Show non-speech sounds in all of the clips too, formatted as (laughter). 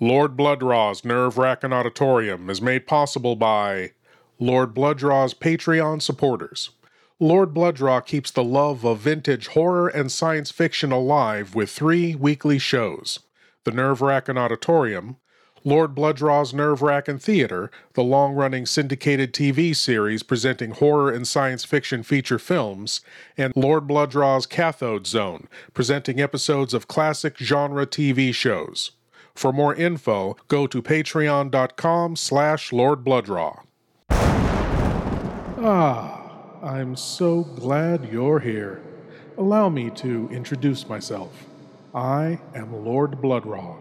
Lord Blood-Rah's Nerve Racking Auditorium is made possible by Lord Blood-Rah's Patreon supporters. Lord Blood-Rah keeps the love of vintage horror and science fiction alive with three weekly shows The Nerve Racking Auditorium, Lord Blood-Rah's Nerve Racking Theater, the long running syndicated TV series presenting horror and science fiction feature films, and Lord Blood-Rah's Cathode Zone, presenting episodes of classic genre TV shows. For more info, go to patreon.com slash lordbloodrah. Ah, I'm so glad you're here. Allow me to introduce myself. I am Lord Blood-Rah.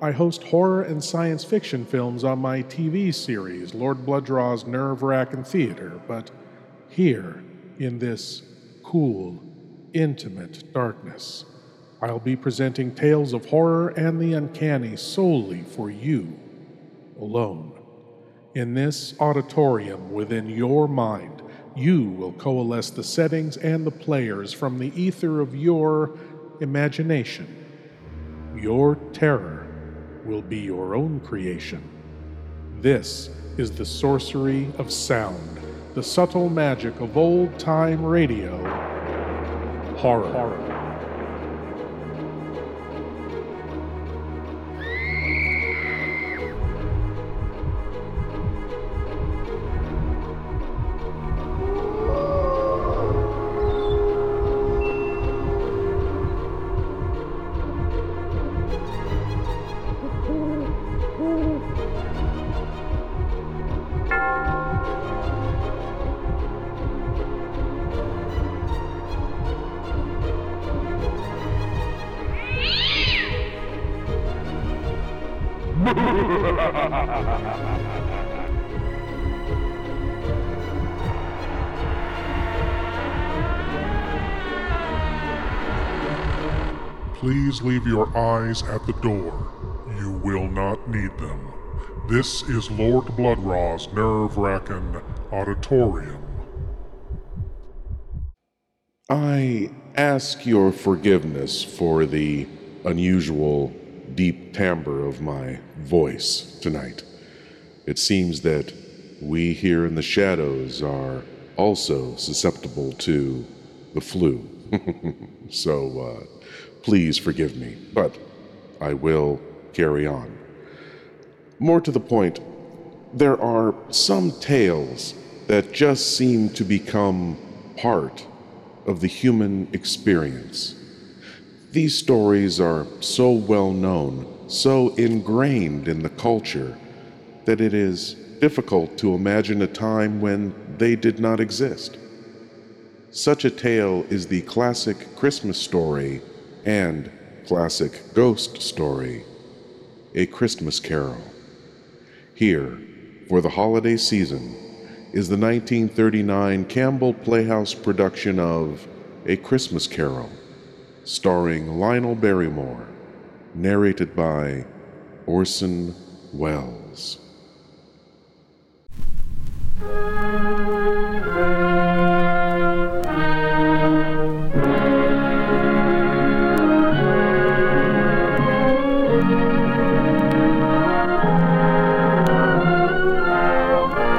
I host horror and science fiction films on my TV series, Lord Blood-Rah's Nerve Racking Theater, but here, in this cool, intimate darkness, I'll be presenting tales of horror and the uncanny solely for you alone. In this auditorium within your mind, you will coalesce the settings and the players from the ether of your imagination. Your terror will be your own creation. This is the sorcery of sound, the subtle magic of old time radio horror. horror. Please leave your eyes at the door. You will not need them. This is Lord Blood-Rah's nerve wracking auditorium. I ask your forgiveness for the unusual deep timbre of my voice tonight. It seems that we here in the shadows are also susceptible to the flu. (laughs) so uh, please forgive me, but I will carry on. More to the point, there are some tales that just seem to become part of the human experience. These stories are so well known, so ingrained in the culture, that it is difficult to imagine a time when they did not exist. Such a tale is the classic Christmas story and classic ghost story, A Christmas Carol. Here, for the holiday season, is the 1939 Campbell Playhouse production of A Christmas Carol starring Lionel Barrymore, narrated by Orson Welles.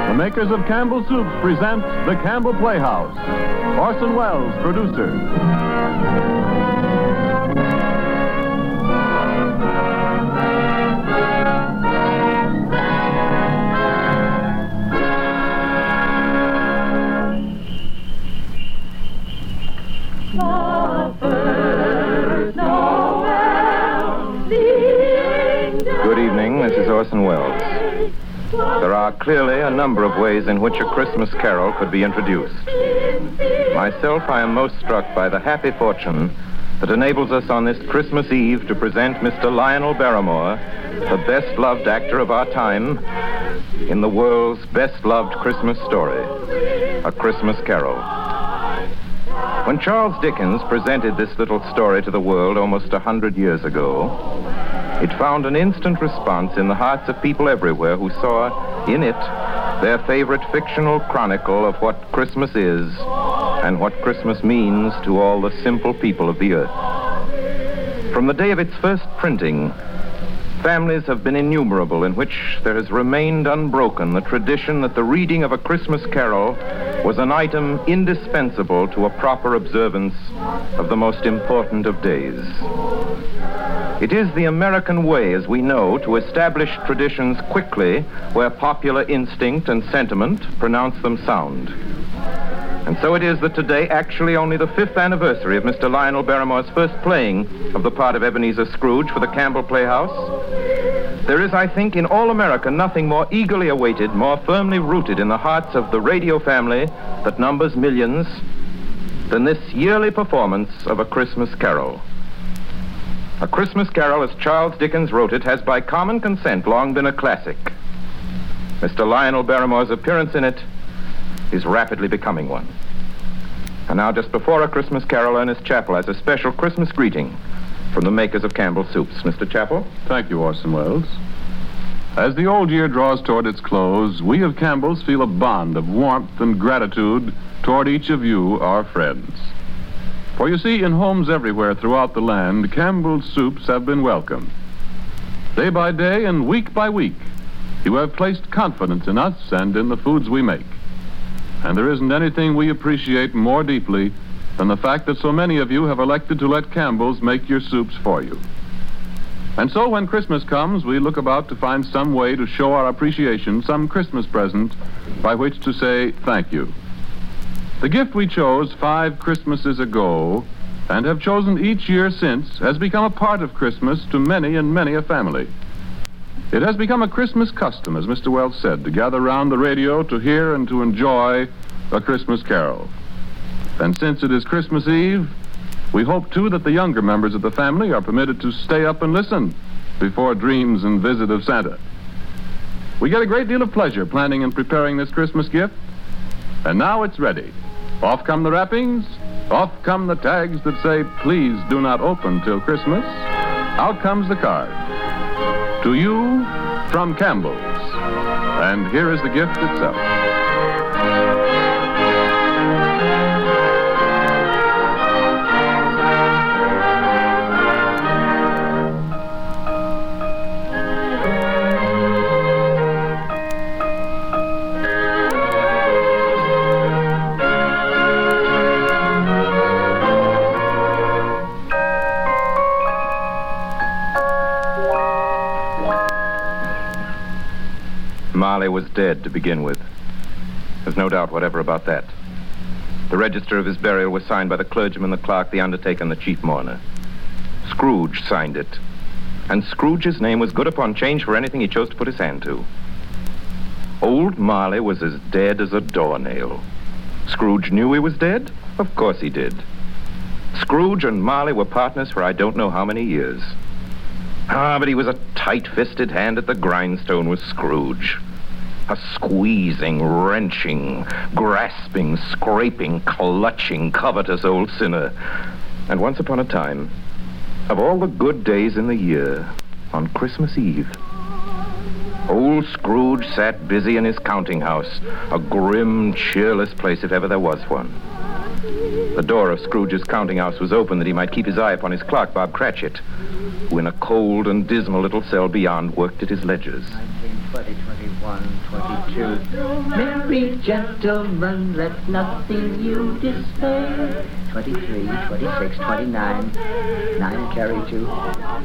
The makers of Campbell Soups present The Campbell Playhouse. Orson Welles, producer. Clearly a number of ways in which a Christmas carol could be introduced. Myself, I am most struck by the happy fortune that enables us on this Christmas Eve to present Mr. Lionel Barrymore, the best loved actor of our time, in the world's best loved Christmas story, A Christmas Carol. When Charles Dickens presented this little story to the world almost a hundred years ago, it found an instant response in the hearts of people everywhere who saw in it their favorite fictional chronicle of what Christmas is and what Christmas means to all the simple people of the earth. From the day of its first printing, families have been innumerable in which there has remained unbroken the tradition that the reading of a Christmas carol was an item indispensable to a proper observance of the most important of days. It is the American way, as we know, to establish traditions quickly where popular instinct and sentiment pronounce them sound. And so it is that today, actually only the fifth anniversary of Mr. Lionel Barrymore's first playing of the part of Ebenezer Scrooge for the Campbell Playhouse, there is, I think, in all America nothing more eagerly awaited, more firmly rooted in the hearts of the radio family that numbers millions than this yearly performance of A Christmas Carol. A Christmas Carol, as Charles Dickens wrote it, has by common consent long been a classic. Mr. Lionel Barrymore's appearance in it is rapidly becoming one. And now, just before A Christmas Carol, Ernest Chappell has a special Christmas greeting from the makers of Campbell Soups. Mr. Chappell? Thank you, Orson Welles. As the old year draws toward its close, we of Campbell's feel a bond of warmth and gratitude toward each of you, our friends. For you see, in homes everywhere throughout the land, Campbell's soups have been welcome. Day by day and week by week, you have placed confidence in us and in the foods we make. And there isn't anything we appreciate more deeply than the fact that so many of you have elected to let Campbell's make your soups for you. And so when Christmas comes, we look about to find some way to show our appreciation, some Christmas present by which to say thank you. The gift we chose five Christmases ago and have chosen each year since has become a part of Christmas to many and many a family. It has become a Christmas custom, as Mr. Welles said, to gather round the radio to hear and to enjoy a Christmas carol. And since it is Christmas Eve, we hope too that the younger members of the family are permitted to stay up and listen before dreams and visit of Santa. We get a great deal of pleasure planning and preparing this Christmas gift, and now it's ready. Off come the wrappings, off come the tags that say, please do not open till Christmas. Out comes the card. To you from Campbell's. And here is the gift itself. Was dead to begin with. There's no doubt whatever about that. The register of his burial was signed by the clergyman, the clerk, the undertaker, and the chief mourner. Scrooge signed it. And Scrooge's name was good upon change for anything he chose to put his hand to. Old Marley was as dead as a doornail. Scrooge knew he was dead? Of course he did. Scrooge and Marley were partners for I don't know how many years. Ah, but he was a tight-fisted hand at the grindstone was Scrooge. A squeezing, wrenching, grasping, scraping, clutching, covetous old sinner. And once upon a time, of all the good days in the year, on Christmas Eve, old Scrooge sat busy in his counting house, a grim, cheerless place if ever there was one. The door of Scrooge's counting house was open that he might keep his eye upon his clerk, Bob Cratchit, who in a cold and dismal little cell beyond worked at his ledgers. 19, 20, 21, 22. Merry gentlemen, let nothing you despair. 23, 26, 29, 9 carry 2.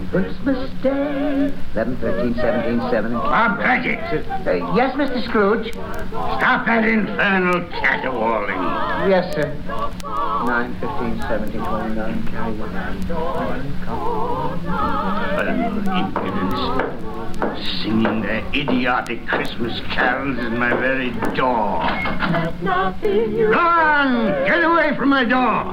Christmas Day. 11, 13, 17, 7. Bob Cratchit, Uh, yes, Mr. Scrooge? stop that infernal caterwauling. Yes, sir. 9, 15, 17, 29, carry 1. Impudence. Singing their idiotic Christmas carols in my very door. Go on! Get away from my door!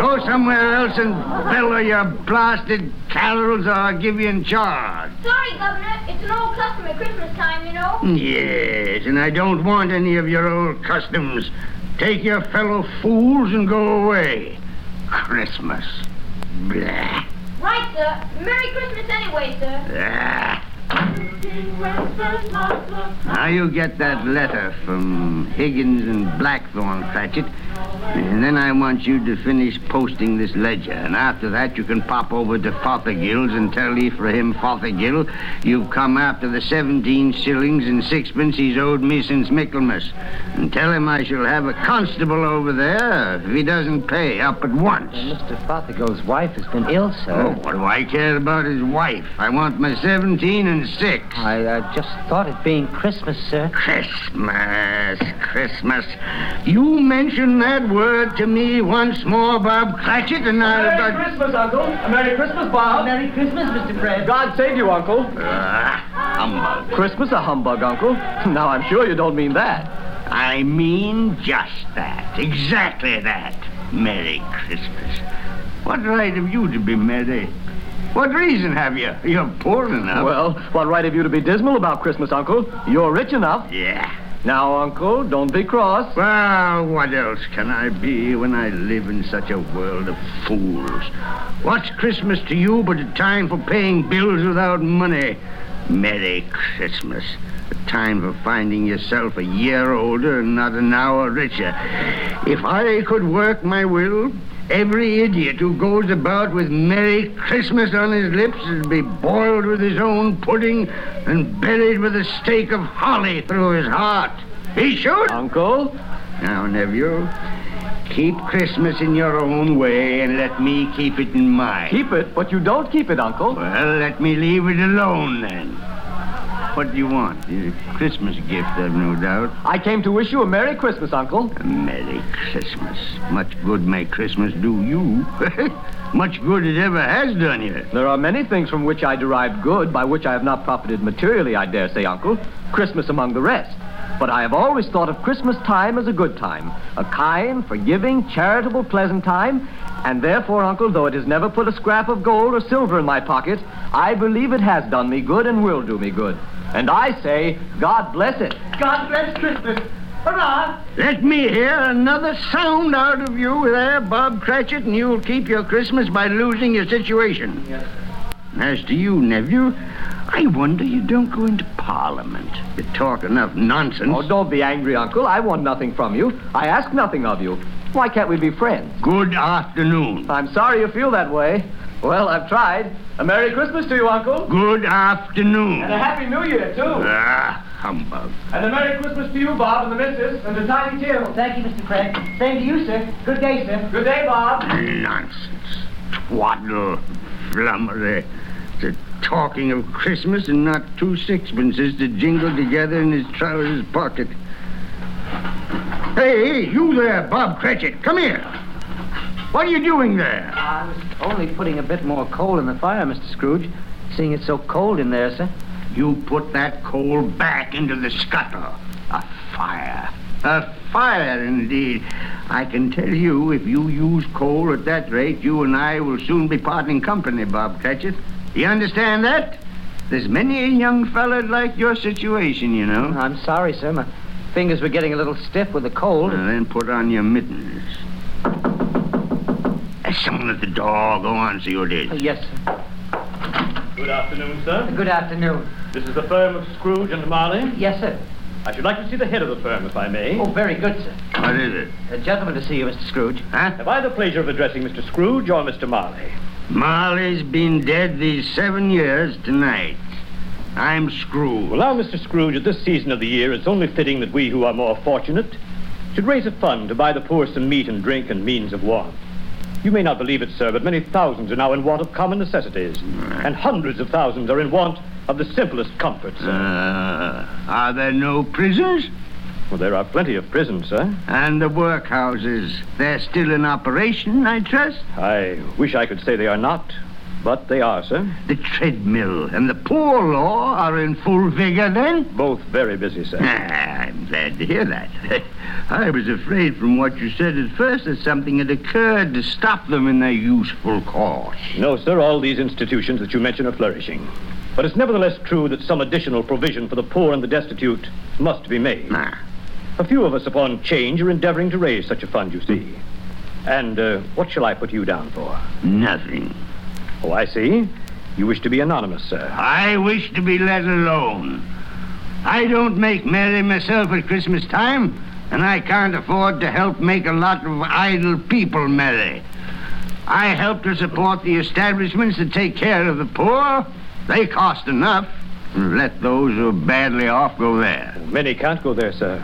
Go somewhere else and bellow your blasted carols or I'll give you in charge. Sorry, Governor. It's an old custom at Christmas time, you know. Yes, and I don't want any of your old customs. Take your fellow fools and go away. Christmas. Blah. Right, sir. Merry Christmas anyway, sir. Ah. Now you get that letter from Higgins and Blackthorn, Cratchit. And then I want you to finish posting this ledger. And after that, you can pop over to Fothergill's and tell Ephraim Fothergill you've come after the 17 shillings and sixpence he's owed me since Michaelmas. And tell him I shall have a constable over there if he doesn't pay up at once. Mr. Fothergill's wife has been ill, sir. Oh, what do I care about his wife? I want my 17 and six. I uh, just thought it being Christmas, sir. Christmas, Christmas. You mention that word to me once more, Bob Cratchit, and I'll... Merry Christmas, Uncle. A Merry Christmas, Bob. Merry Christmas, Mr. Fred. God save you, Uncle. Ah, humbug. Christmas a humbug, Uncle. (laughs) Now, I'm sure you don't mean that. I mean just that. Exactly that. Merry Christmas. What right have you to be merry? What reason have you? You're poor enough. Well, what right have you to be dismal about Christmas, Uncle? You're rich enough. Yeah. Now, Uncle, don't be cross. Well, what else can I be when I live in such a world of fools? What's Christmas to you but a time for paying bills without money? Merry Christmas. A time for finding yourself a year older and not an hour richer. If I could work my will, every idiot who goes about with Merry Christmas on his lips would be boiled with his own pudding and buried with a stake of holly through his heart. He should. Uncle? Now, nephew, keep Christmas in your own way and let me keep it in mine. Keep it, but you don't keep it, Uncle. Well, let me leave it alone then. What do you want? A Christmas gift, I've no doubt. I came to wish you a Merry Christmas, Uncle. A Merry Christmas. Much good may Christmas do you. (laughs) Much good it ever has done you. There are many things from which I derived good, by which I have not profited materially, I dare say, Uncle. Christmas among the rest. But I have always thought of Christmas time as a good time. A kind, forgiving, charitable, pleasant time. And therefore, Uncle, though it has never put a scrap of gold or silver in my pocket, I believe it has done me good and will do me good. And I say, God bless it. God bless Christmas. Hurrah! Let me hear another sound out of you there, Bob Cratchit, and you'll keep your Christmas by losing your situation. As to you, nephew, I wonder you don't go into Parliament. You talk enough nonsense. Oh, don't be angry, Uncle. I want nothing from you. I ask nothing of you. Why can't we be friends? Good afternoon. I'm sorry you feel that way. Well, I've tried. A Merry Christmas to you, Uncle. Good afternoon. And a Happy New Year, too. Ah, humbug. And a Merry Christmas to you, Bob, and the missus, and to Tiny Tim. Thank you, Mr. Fred. Same to you, sir. Good day, sir. Good day, Bob. Nonsense. Twaddle. Flummery. The talking of Christmas and not two sixpences to jingle together in his trousers pocket. Hey, hey, you there, Bob Cratchit. Come here. What are you doing there? I was only putting a bit more coal in the fire, Mr. Scrooge. Seeing it's so cold in there, sir. You put that coal back into the scuttle. A fire. A fire, indeed. I can tell you, if you use coal at that rate, you and I will soon be parting company, Bob Cratchit. Do you understand that? There's many a young fella like your situation, you know. I'm sorry, sir. My fingers were getting a little stiff with the cold. Well, then put on your mittens. There's someone at the door. Go on, see who it is. Uh, yes, sir. Good afternoon, sir. Good afternoon. This is the firm of Scrooge and Marley. Yes, sir. I should like to see the head of the firm, if I may. Oh, very good, sir. What is it? A gentleman to see you, Mr. Scrooge. Huh? Have I the pleasure of addressing Mr. Scrooge or Mr. Marley? Marley's been dead these seven years tonight. I'm Scrooge. Well, now, Mr. Scrooge, at this season of the year, it's only fitting that we who are more fortunate should raise a fund to buy the poor some meat and drink and means of warmth. You may not believe it, sir, but many thousands are now in want of common necessities, and hundreds of thousands are in want of the simplest comforts. sir. Uh, are there no prisons? Well, there are plenty of prisons, sir. And the workhouses. They're still in operation, I trust? I wish I could say they are not, but they are, sir. The treadmill and the poor law are in full vigor then? Both very busy, sir. Ah, I'm glad to hear that. (laughs) I was afraid from what you said at first that something had occurred to stop them in their useful course. No, sir, all these institutions that you mention are flourishing. But it's nevertheless true that some additional provision for the poor and the destitute must be made. Ah, A few of us upon change are endeavoring to raise such a fund, you see. And uh, what shall I put you down for? nothing. Oh, I see. You wish to be anonymous, sir. I wish to be let alone. I don't make merry myself at Christmas time, and I can't afford to help make a lot of idle people merry. I help to support the establishments that take care of the poor. They cost enough. Let those who are badly off go there. Many can't go there, sir.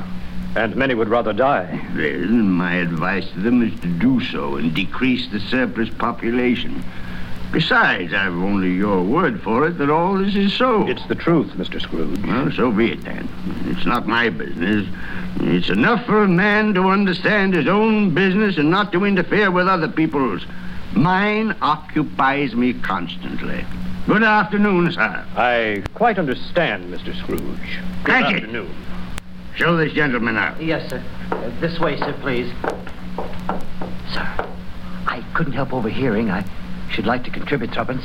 And many would rather die. Then my advice to them is to do so and decrease the surplus population. Besides, I've only your word for it that all this is so. It's the truth, Mr. Scrooge. Well, so be it then. It's not my business. It's enough for a man to understand his own business and not to interfere with other people's. Mine occupies me constantly. Good afternoon, sir. I quite understand, Mr. Scrooge. Good Cratchit. afternoon. Show this gentleman out. Yes, sir. Uh, this way, sir, please. Sir, I couldn't help overhearing. I should like to contribute tuppence.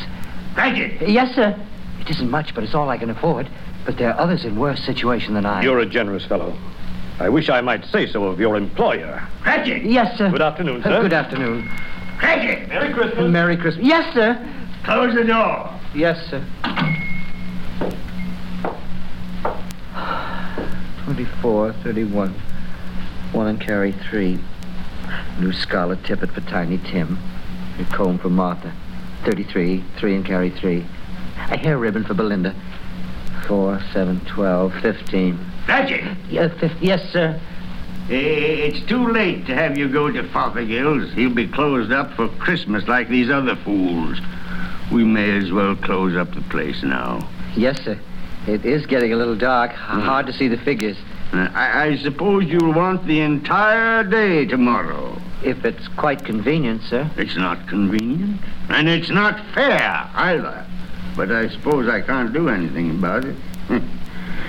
Cratchit! Yes, sir. It isn't much, but it's all I can afford. But there are others in worse situation than I. You're a generous fellow. I wish I might say so of your employer. Cratchit! Yes, sir. Good afternoon, Uh, sir. good afternoon. Cratchit! Merry Christmas. Merry Christmas. Yes, sir. Close the door. Yes, sir. 24, 31. One and carry three. New scarlet tippet for Tiny Tim. A comb for Martha. 33, three and carry three. A hair ribbon for Belinda. Four, seven, twelve, fifteen. Cratchit! Yeah, yes, sir. It's too late to have you go to Fothergill's. He'll be closed up for Christmas like these other fools. We may as well close up the place now. Yes, sir. It is getting a little dark. H- Hard to see the figures. Uh, I, I suppose you'll want the entire day tomorrow. If it's quite convenient, sir. It's not convenient, and it's not fair either. But I suppose I can't do anything about it. (laughs)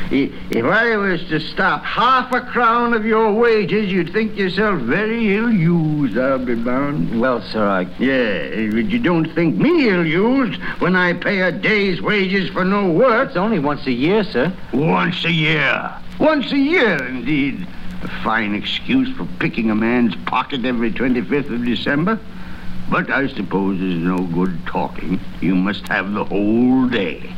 If I was to stop half a crown of your wages, you'd think yourself very ill-used, I'll be bound. Well, sir, I. Yeah, but you don't think me ill-used when I pay a day's wages for no work. It's only once a year, sir. Once a year. Once a year, indeed. A fine excuse for picking a man's pocket every 25th of December. But I suppose there's no good talking. You must have the whole day.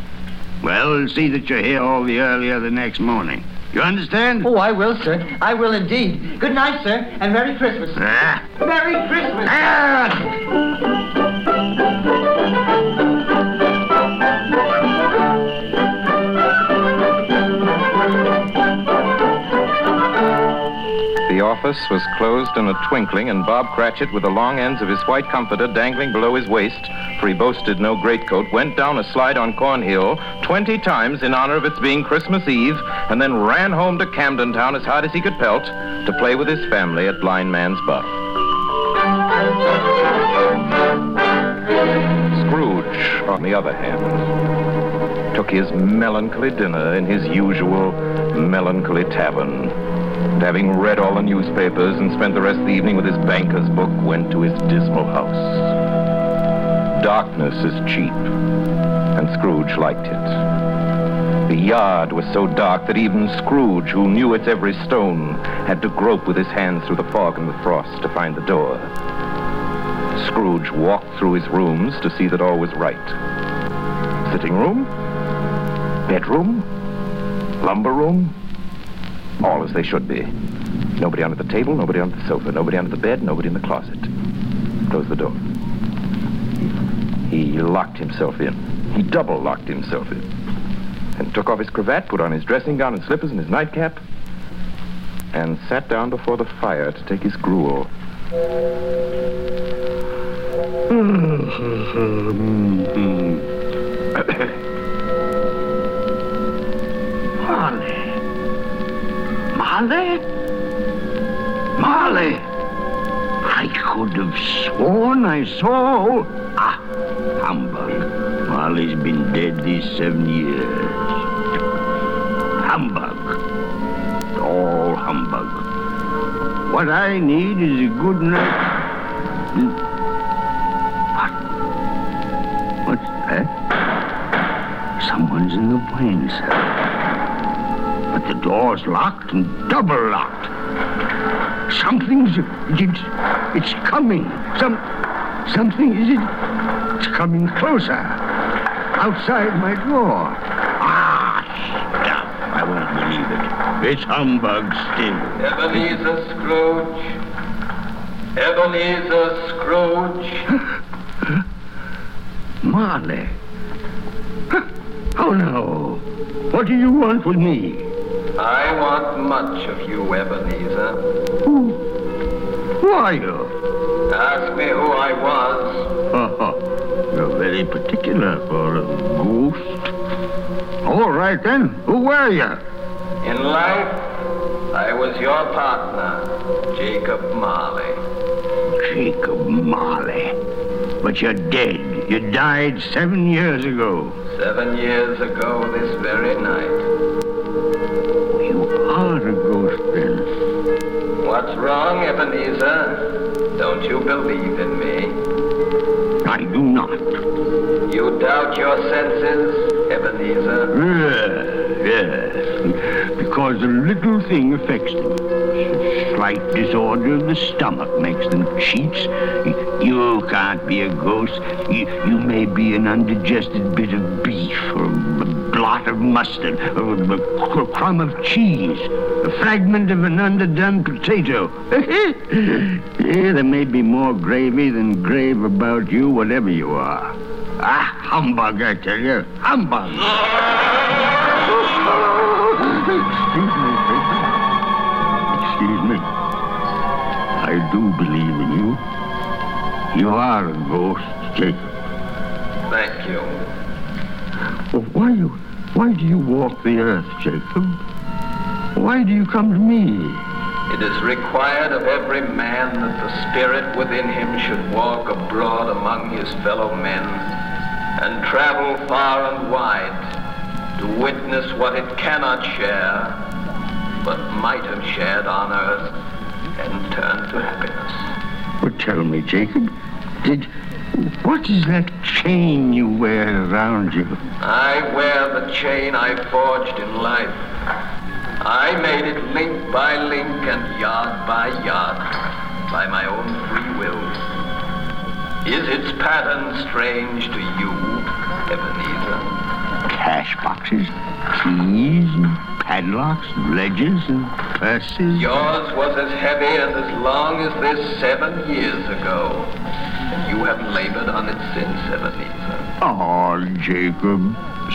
Well, see that you're here all the earlier the next morning. You understand? Oh, I will, sir. I will indeed. Good night, sir, and Merry Christmas. Ah. Merry Christmas. Ah! Office was closed in a twinkling, and Bob Cratchit, with the long ends of his white comforter dangling below his waist, for he boasted no greatcoat, went down a slide on Cornhill 20 times in honor of its being Christmas Eve, and then ran home to Camden Town as hard as he could pelt to play with his family at Blind Man's Buff. Scrooge, on the other hand, took his melancholy dinner in his usual melancholy tavern. And having read all the newspapers and spent the rest of the evening with his banker's book, went to his dismal house. Darkness is cheap, and Scrooge liked it. The yard was so dark that even Scrooge, who knew its every stone, had to grope with his hands through the fog and the frost to find the door. Scrooge walked through his rooms to see that all was right. Sitting room, bedroom, lumber room, all as they should be. Nobody under the table, nobody under the sofa, nobody under the bed, nobody in the closet. Close the door. He locked himself in. He double locked himself in. And took off his cravat, put on his dressing gown and slippers and his nightcap, and sat down before the fire to take his gruel. Marley? Marley! I could have sworn I saw. Ah, humbug. Marley's been dead these seven years. Humbug. All humbug. What I need is a good night. What? What's that? Someone's in the wine cellar. The door's locked and double locked. Something's it's it's coming. Some something is it it's coming closer. outside my door. Ah, stuff. I won't believe it. It's humbug still. Ebenezer Scrooge. Ebenezer Scrooge. (laughs) Marley. (laughs) Oh, no. What do you want with me? I want much of you, Ebenezer. Who, who are you? Ask me who I was. Oh, you're very particular for a ghost. All right, then. Who were you? In life, I was your partner, Jacob Marley. Jacob Marley. But you're dead. You died seven years ago. Seven years ago this very night. Are a ghost, then. What's wrong, Ebenezer? Don't you believe in me? I do not. You doubt your senses, Ebenezer? Yes, yes. Because a little thing affects them. Slight disorder of the stomach makes them cheats. You can't be a ghost. You, you may be an undigested bit of beef or a blot of mustard or a, crumb of cheese, a fragment of an underdone potato. (laughs) yeah, there may be more gravy than grave about you, whatever you are. Ah, humbug, I tell you. Humbug. Excuse me. Excuse me. I do believe. You are a ghost, Jacob. Thank you. Well, why you why do you walk the earth, Jacob? Why do you come to me? It is required of every man that the spirit within him should walk abroad among his fellow men and travel far and wide to witness what it cannot share, but might have shared on earth and turned to happiness. Well, tell me, Jacob, did what is that chain you wear around you? I wear the chain I forged in life. I made it link by link and yard by yard by my own free will. Is its pattern strange to you, Ebenezer? Cash boxes, keys, padlocks, and ledgers, and purses. Yours was as heavy and as long as this seven years ago. You have labored on it since, Ebenezer. Oh, Jacob.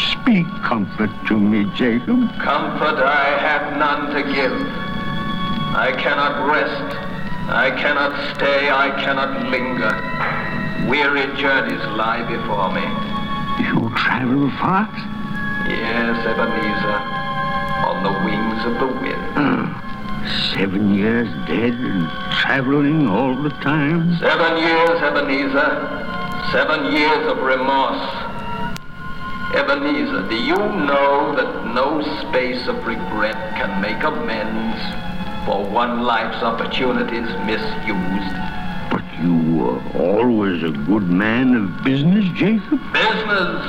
Speak comfort to me, Jacob. Comfort I have none to give. I cannot rest. I cannot stay. I cannot linger. Weary journeys lie before me. You travel fast? Yes, Ebenezer. On the wings of the wind. Uh, seven years dead and traveling all the time? Seven years, Ebenezer. Seven years of remorse. Ebenezer, do you know that no space of regret can make amends for one life's opportunities misused? But you were always a good man of business, Jacob? Business?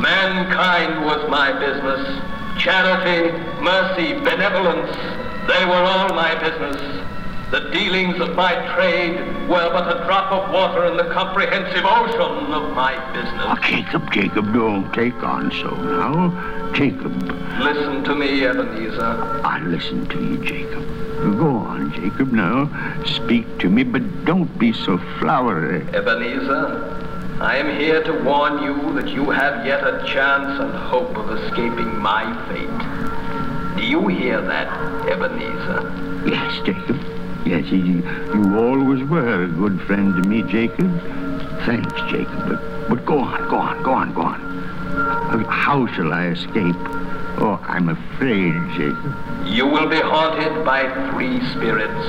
Mankind was my business. Charity, mercy, benevolence, they were all my business. The dealings of my trade were but a drop of water in the comprehensive ocean of my business. Oh, Jacob, Jacob, don't take on so now. Jacob. Listen to me, Ebenezer. I listen to you, Jacob. Go on, Jacob, now. Speak to me, but don't be so flowery. Ebenezer, I am here to warn you that you have yet a chance and hope of escaping my fate. Do you hear that, Ebenezer? Yes, Jacob. Yes, you, you always were a good friend to me, Jacob. Thanks, Jacob. But, but go on, go on, go on, go on. How shall I escape? Oh, I'm afraid, Jacob. You will be haunted by three spirits.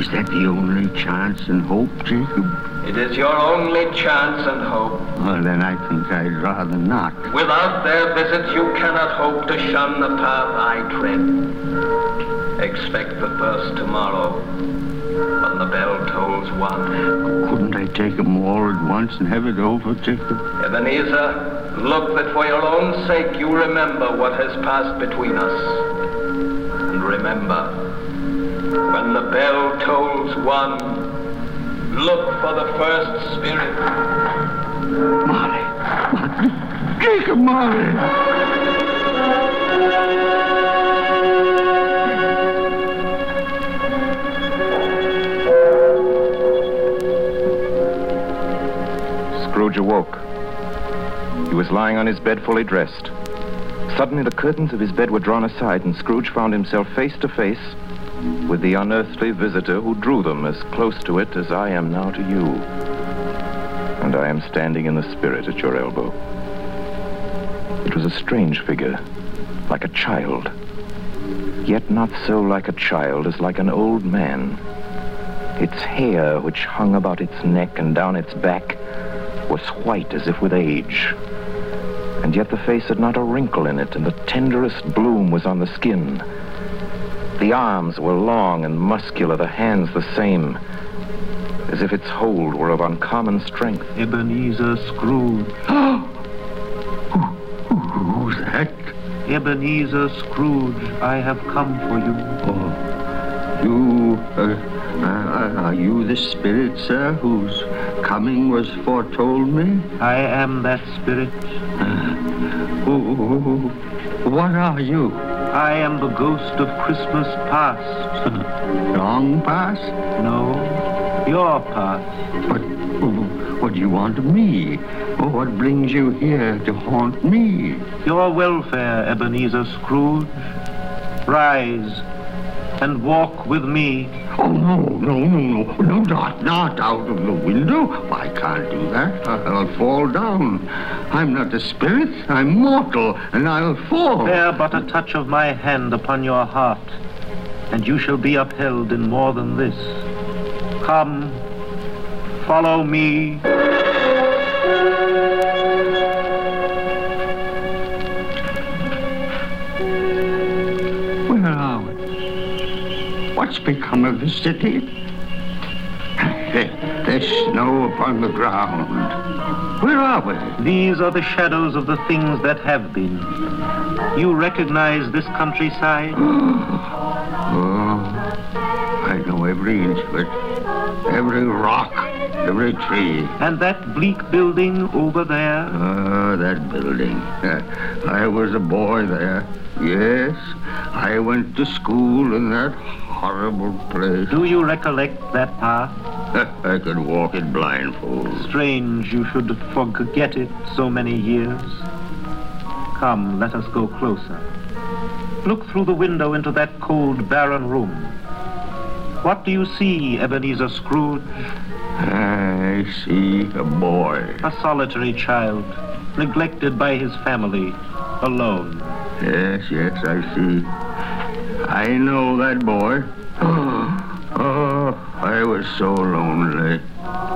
Is that the only chance and hope, Jacob? It is your only chance and hope. Well, then I think I'd rather not. Without their visit, you cannot hope to shun the path I tread. Expect the first tomorrow, when the bell tolls one. Couldn't I take them all at once and have it over, Jacob? Ebenezer, look that for your own sake you remember what has passed between us. And remember, when the bell tolls one, look for the first spirit. Molly, Molly, Jacob Marley! Scrooge awoke. He was lying on his bed fully dressed. Suddenly, the curtains of his bed were drawn aside, and Scrooge found himself face to face with the unearthly visitor who drew them as close to it as I am now to you. And I am standing in the spirit at your elbow. It was a strange figure, like a child. Yet not so like a child as like an old man. Its hair, which hung about its neck and down its back, was white as if with age. And yet the face had not a wrinkle in it, and the tenderest bloom was on the skin. The arms were long and muscular, the hands the same, as if its hold were of uncommon strength. Ebenezer Scrooge. (gasps) Who, who's that? Ebenezer Scrooge, I have come for you. Oh, you, uh, uh, are you the spirit, sir, whose coming was foretold me? I am that spirit. Who, who- what are you? I am the ghost of Christmas past. Long past? No, your past. But what do you want of me? Oh, what brings you here to haunt me? Your welfare, Ebenezer Scrooge. Rise and walk with me. Oh, no, no, no, no, no, not, not out of the window. I can't do that. I'll fall down. I'm not a spirit. I'm mortal, and I'll fall. Bear but a touch of my hand upon your heart, and you shall be upheld in more than this. Come, follow me. Become of the city? There- There's snow upon the ground. Where are we? These are the shadows of the things that have been. You recognize this countryside? (gasps) Oh, I know every inch of it. Every rock, every tree. And that bleak building over there? Ah, that building. (laughs) I was a boy there. Yes, I went to school in that horrible place. Do you recollect that path? (laughs) I could walk it blindfold. Strange you should forget it so many years. Come, let us go closer. Look through the window into that cold, barren room. What do you see, Ebenezer Scrooge? I see a boy. A solitary child, neglected by his family, alone. Yes, yes, I see. I know that boy. (gasps) Oh, I was so lonely.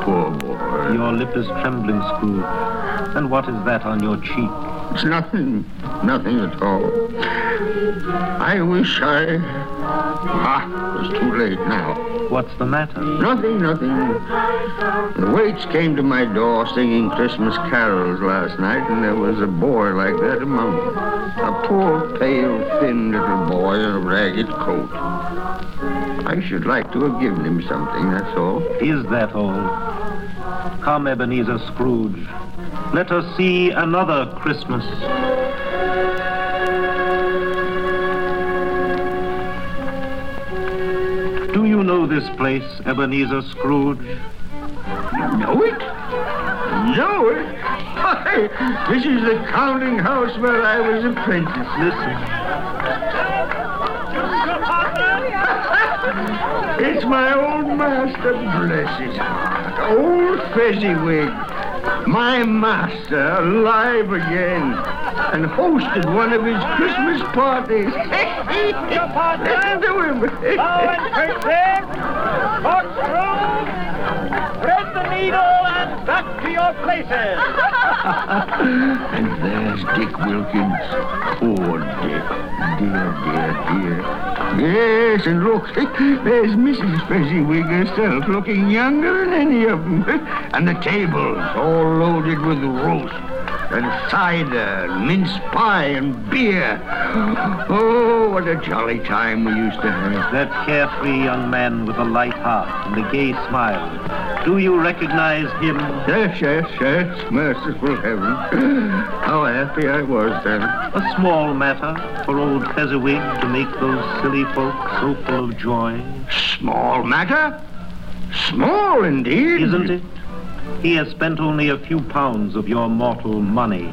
Poor boy. Your lip is trembling, Scrooge. And what is that on your cheek? It's nothing. Nothing at all. I wish I... Ah, it's too late now. What's the matter? Nothing, nothing. The waits came to my door singing Christmas carols last night, and there was a boy like that among them. A poor, pale, thin little boy in a ragged coat. I should like to have given him something, that's all. Is that all? Come, Ebenezer Scrooge. Let us see another Christmas. Do you know this place, Ebenezer Scrooge? Know it? Know it? This is the counting house where I was apprentice. Listen. It's my old master, bless his heart. Old Fezziwig. My master, alive again. And hosted one of his Christmas parties. Listen (laughs) to him. The needle and back to your places. (laughs) and there's Dick Wilkins. Poor Dick. Dear, dear, dear. Yes, and look, (laughs) there's Mrs. Fezziwig herself, looking younger than any of them. (laughs) And the tables all loaded with roast. And cider, and mince pie, and beer. Oh, what a jolly time we used to have. That carefree young man with the light heart and the gay smile. Do you recognize him? Yes, yes, yes. Merciful heaven. How happy I was then. A small matter for old Fezziwig to make those silly folks so full of joy. Small matter? Small indeed. Isn't it? He has spent only a few pounds of your mortal money.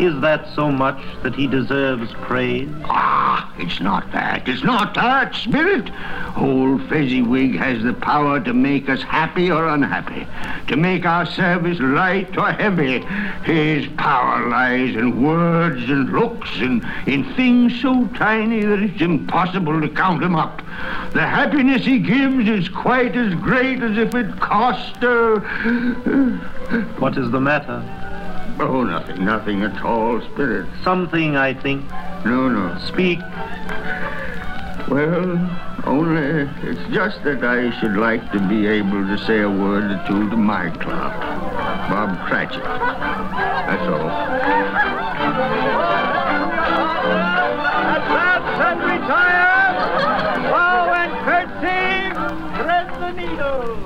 Is that so much that he deserves praise? Ah, it's not that. It's not that, Spirit. Old Fezziwig has the power to make us happy or unhappy, to make our service light or heavy. His power lies in words and looks and in things so tiny that it's impossible to count them up. The happiness he gives is quite as great as if it cost uh, What is the matter? Oh, nothing, nothing at all, Spirit. Something, I think. No, no. Speak. Well, only it's just that I should like to be able to say a word or two to my clerk, Bob Cratchit. That's all. Advance and retire! Bow and curtsy! Thread the needle!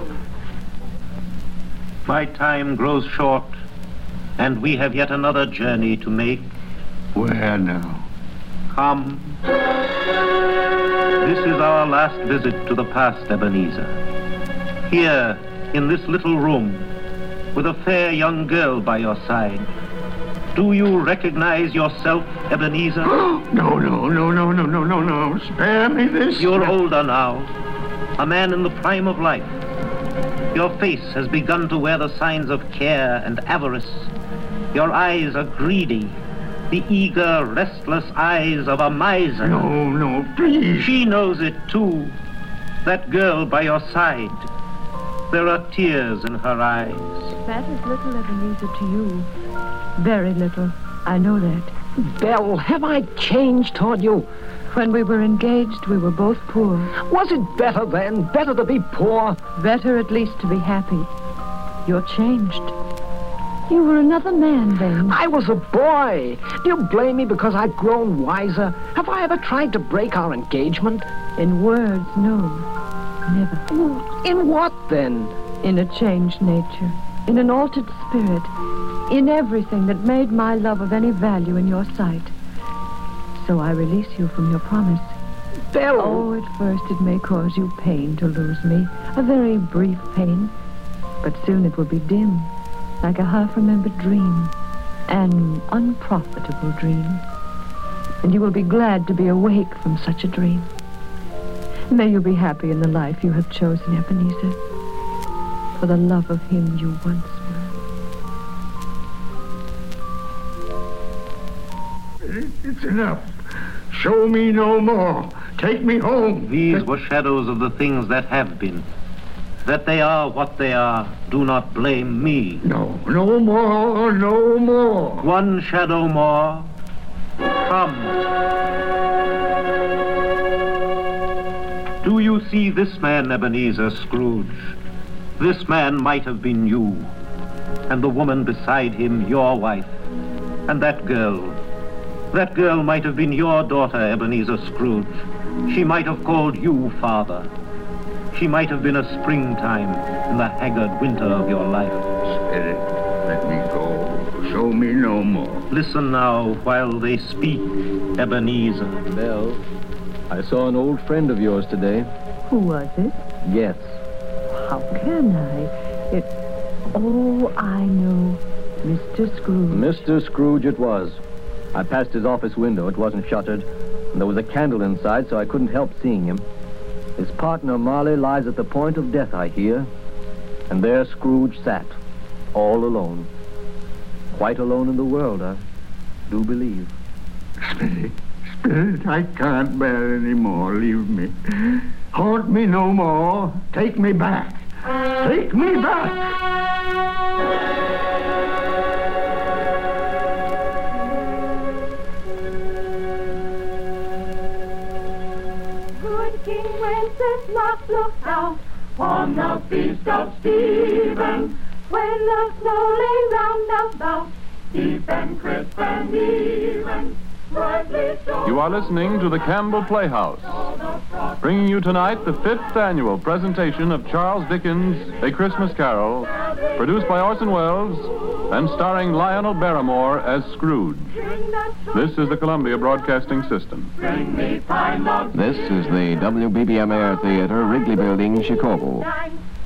My time grows short, and we have yet another journey to make. Where now? Come. This is our last visit to the past, Ebenezer. Here, in this little room, with a fair young girl by your side. Do you recognize yourself, Ebenezer? (gasps) no, no, no, no, no, no, no, no. Spare me this. You're older now, a man in the prime of life. Your face has begun to wear the signs of care and avarice. Your eyes are greedy, the eager, restless eyes of a miser. No, no, please. She knows it too. That girl by your side. There are tears in her eyes. That is little Ebenezer to you. Very little. I know that. Belle, have I changed toward you? When we were engaged, we were both poor. Was it better then? Better to be poor? Better at least to be happy. You're changed. You were another man then. I was a boy. Do you blame me because I've grown wiser? Have I ever tried to break our engagement? In words, no. Never. In what then? In a changed nature. In an altered spirit. In everything that made my love of any value in your sight. So I release you from your promise. Belle! Oh, at first it may cause you pain to lose me. A very brief pain. But soon it will be dim, like a half-remembered dream. An unprofitable dream. And you will be glad to be awake from such a dream. May you be happy in the life you have chosen, Ebenezer. For the love of him you once were. It's enough. Show me no more. Take me home. These were shadows of the things that have been. That they are what they are, do not blame me. No, no more, no more. One shadow more. Come. Do you see this man, Ebenezer Scrooge? This man might have been you, and the woman beside him your wife, and that girl. That girl might have been your daughter, Ebenezer Scrooge. She might have called you father. She might have been a springtime in the haggard winter of your life. Spirit, let me go. Show me no more. Listen now while they speak, Ebenezer. Belle, I saw an old friend of yours today. Who was it? Yes. How can I? It. Oh, I know. Mr. Scrooge. Mr. Scrooge it was. I passed his office window. It wasn't shuttered. And there was a candle inside, so I couldn't help seeing him. His partner, Marley, lies at the point of death, I hear. And there Scrooge sat, all alone. Quite alone in the world, I do believe. Spirit, Spirit, I can't bear any more. Leave me. Haunt me no more. Take me back. Take me back. On the feast of Stephen, when the snow lay round about, deep and crisp and even. You are listening to the Campbell Playhouse, bringing you tonight the fifth annual presentation of Charles Dickens' A Christmas Carol, produced by Orson Welles and starring Lionel Barrymore as Scrooge. This is the Columbia Broadcasting System. This is the WBBM Air Theater, Wrigley Building, Chicago.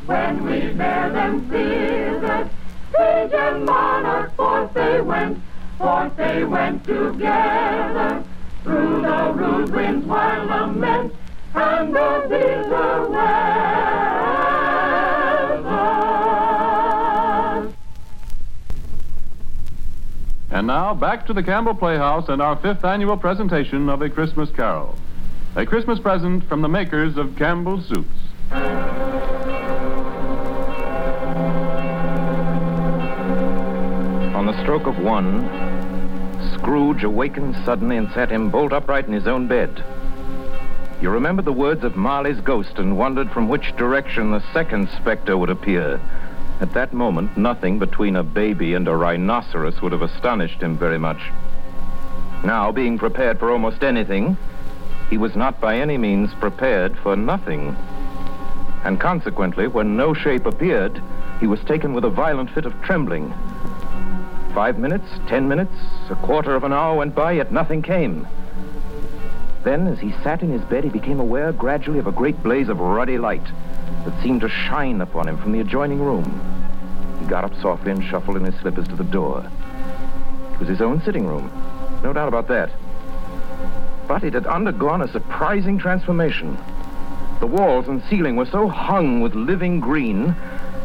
When we bear them fearless, sage and monarch, forth they went, forth they went together, through the rude winds while lament, and the bitter weather. And now, back to the Campbell Playhouse and our fifth annual presentation of A Christmas Carol. A Christmas present from the makers of Campbell's Soups. On the stroke of one, Scrooge awakened suddenly and sat him bolt upright in his own bed. You remembered the words of Marley's ghost and wondered from which direction the second specter would appear. At that moment, nothing between a baby and a rhinoceros would have astonished him very much. Now, being prepared for almost anything, he was not by any means prepared for nothing. And consequently, when no shape appeared, he was taken with a violent fit of trembling. Five minutes, ten minutes, a quarter of an hour went by, yet nothing came. Then, as he sat in his bed, he became aware gradually of a great blaze of ruddy light that seemed to shine upon him from the adjoining room. He got up softly and shuffled in his slippers to the door. It was his own sitting room, no doubt about that. But it had undergone a surprising transformation. The walls and ceiling were so hung with living green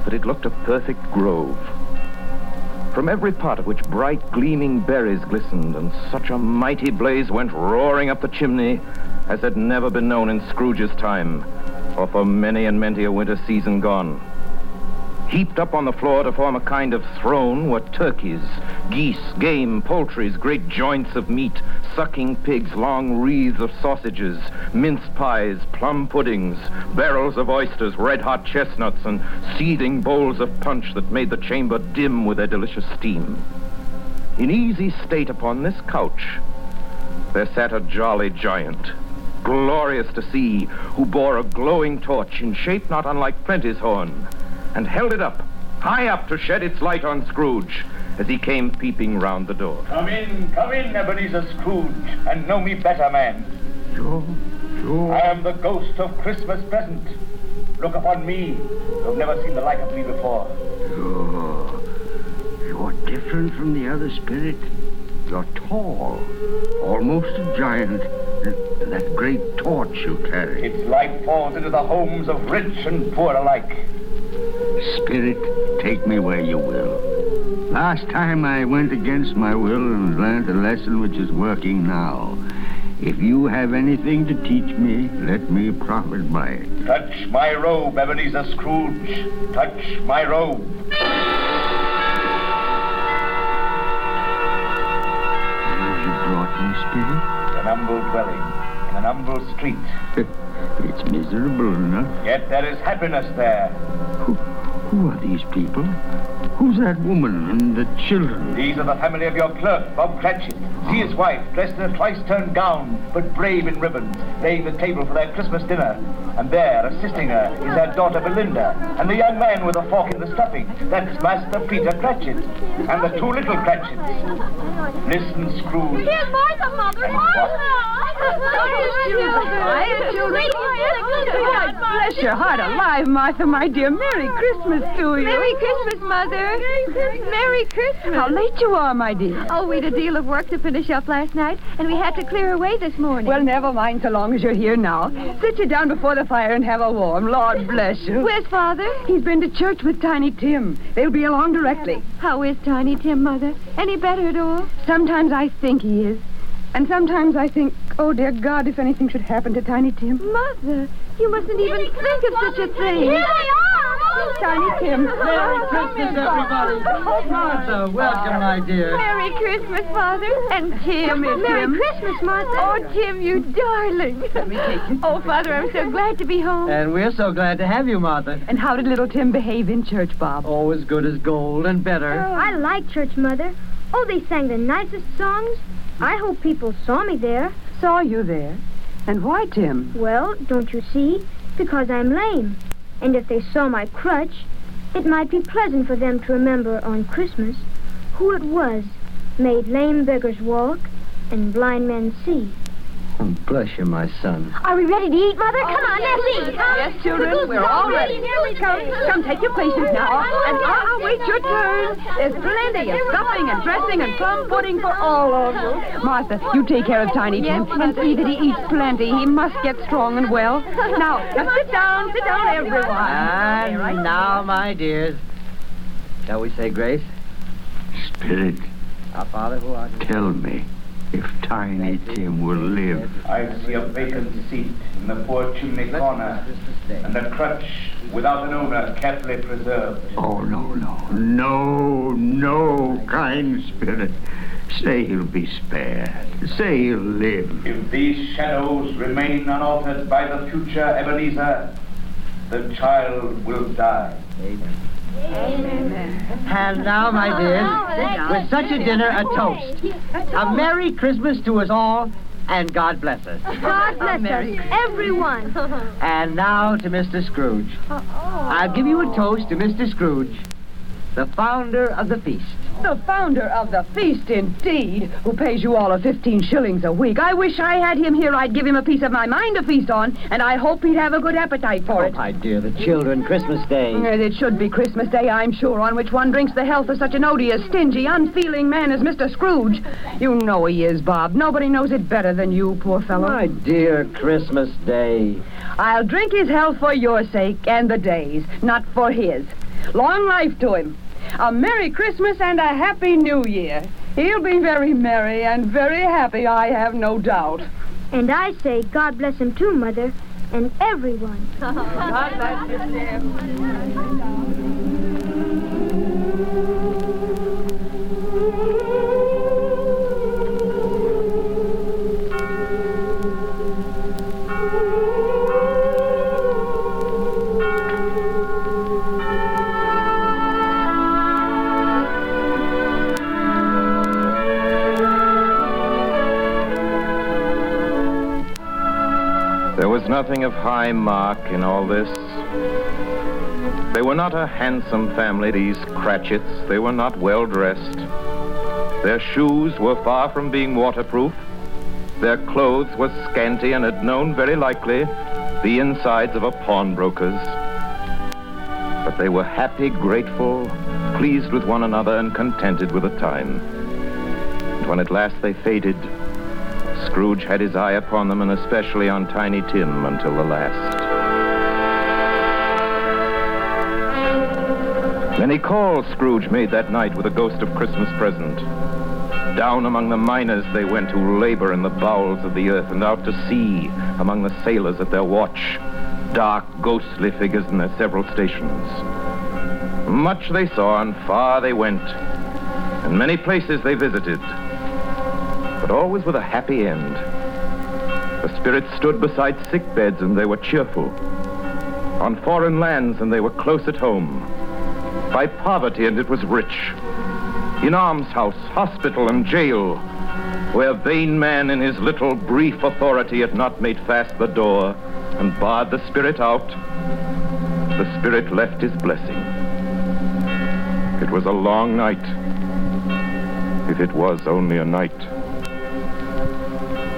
that it looked a perfect grove. From every part of which bright, gleaming berries glistened, and such a mighty blaze went roaring up the chimney as had never been known in Scrooge's time, or for many and many a winter season gone. Heaped up on the floor to form a kind of throne were turkeys, geese, game, poultries, great joints of meat, sucking pigs, long wreaths of sausages, mince pies, plum puddings, barrels of oysters, red-hot chestnuts, and seething bowls of punch that made the chamber dim with their delicious steam. In easy state upon this couch, there sat a jolly giant, glorious to see, who bore a glowing torch in shape not unlike Plenty's horn, and held it up, high up to shed its light on Scrooge as he came peeping round the door. Come in, come in, Ebenezer Scrooge, and know me better, man. Sure, sure. I am the ghost of Christmas present. Look upon me. You've never seen the like of me before. Sure. You're different from the other spirit. You're tall, almost a giant. And that great torch you carry. Its light falls into the homes of rich and poor alike. Spirit, take me where you will. Last time I went against my will and learned a lesson which is working now. If you have anything to teach me, let me profit by it. Touch my robe, Ebenezer Scrooge. Touch my robe. Have You brought me, Spirit? An humble dwelling in an humble street. (laughs) it's miserable enough. Yet there is happiness there. Who, who are these people? Who's that woman and the children? These are the family of your clerk, Bob Cratchit. See his wife, dressed in a twice-turned gown, but brave in ribbons, laying the table for their Christmas dinner. And there, assisting her, is their daughter Belinda, and the young man with a fork in the stuffing. That's Master Peter Cratchit, and the two little Cratchits. Listen, Scrooge. Here's Martha, Mother. Children. God bless your heart alive, Martha, my dear. Merry Christmas to you. Merry Christmas, Mother. Merry Christmas. How late you are, my dear. Oh, we'd a deal of work to finish up last night, and we had to clear away this morning. Well, never mind so long as you're here now. Sit you down before the fire and have a warm. Lord bless you. Where's Father? He's been to church with Tiny Tim. They'll be along directly. How is Tiny Tim, Mother? Any better at all? Sometimes I think he is. And sometimes I think, oh, dear God, if anything should happen to Tiny Tim. Mother, you mustn't even think of such a thing. Here they are! Tiny Tim. Merry Christmas, everybody. Martha, welcome, my dear. Merry Christmas, Father. And Tim. Come here, Merry Tim. Christmas, Martha. Oh, Tim, you darling. Let me take you. Oh, Father, I'm so glad to be home. And we're so glad to have you, Martha. And how did little Tim behave in church, Bob? Oh, as good as gold and better. Oh, I like church, Mother. Oh, they sang the nicest songs. I hope people saw me there. Saw you there? And why, Tim? Well, don't you see? Because I'm lame. And if they saw my crutch, it might be pleasant for them to remember on Christmas who it was made lame beggars walk and blind men see. Oh, bless you, my son. Are we ready to eat, Mother? Come on, yes, let's eat. Yes, children, we're all ready. Come, come, take your places now. And I'll wait your turn. There's plenty of stuffing and dressing and plum pudding for all of you. Martha, you take care of Tiny Tim and see that he eats plenty. He must get strong and well. Now, now sit down, sit down, everyone. And now, my dears, shall we say grace? Spirit, Our Father who art in tell me if Tiny Tim will live. I see a vacant seat in the poor chimney corner, and a crutch without an owner carefully preserved. Oh, no, no. No, no, kind spirit. Say he'll be spared. Say he'll live. If these shadows remain unaltered by the future Ebenezer, the child will die. And now, my oh, dears, oh, with such a dinner, a toast. A Merry Christmas to us all, and God bless us. (laughs) God bless us, everyone. (laughs) And now to Mr. Scrooge. I'll give you a toast to Mr. Scrooge, the founder of the feast. The founder of the feast, indeed, who pays you all of 15 shillings a week. I wish I had him here. I'd give him a piece of my mind to feast on, and I hope he'd have a good appetite for Oh, it. my dear, the children, Christmas Day. Mm, it should be Christmas Day, I'm sure, on which one drinks the health of such an odious, stingy, unfeeling man as Mr. Scrooge. You know he is, Bob. Nobody knows it better than you, poor fellow. My dear Christmas Day. I'll drink his health for your sake and the day's, not for his. Long life to him. A Merry Christmas and a Happy New Year. He'll be very merry and very happy, I have no doubt. And I say God bless him too, Mother, and everyone. (laughs) God bless you, was nothing of high mark in all this. They were not a handsome family, these Cratchits. They were not well dressed. Their shoes were far from being waterproof. Their clothes were scanty and had known, very likely, the insides of a pawnbroker's. But they were happy, grateful, pleased with one another, and contented with the time. And when at last they faded, Scrooge had his eye upon them, and especially on Tiny Tim until the last. Many calls Scrooge made that night with a ghost of Christmas present. Down among the miners they went who labor in the bowels of the earth, and out to sea among the sailors at their watch, dark, ghostly figures in their several stations. Much they saw, and far they went, and many places they visited but always with a happy end. The spirits stood beside sick beds and they were cheerful. On foreign lands and they were close at home. By poverty and it was rich. In almshouse, hospital, and jail, where vain man in his little brief authority had not made fast the door and barred the spirit out, the spirit left his blessing. It was a long night, if it was only a night.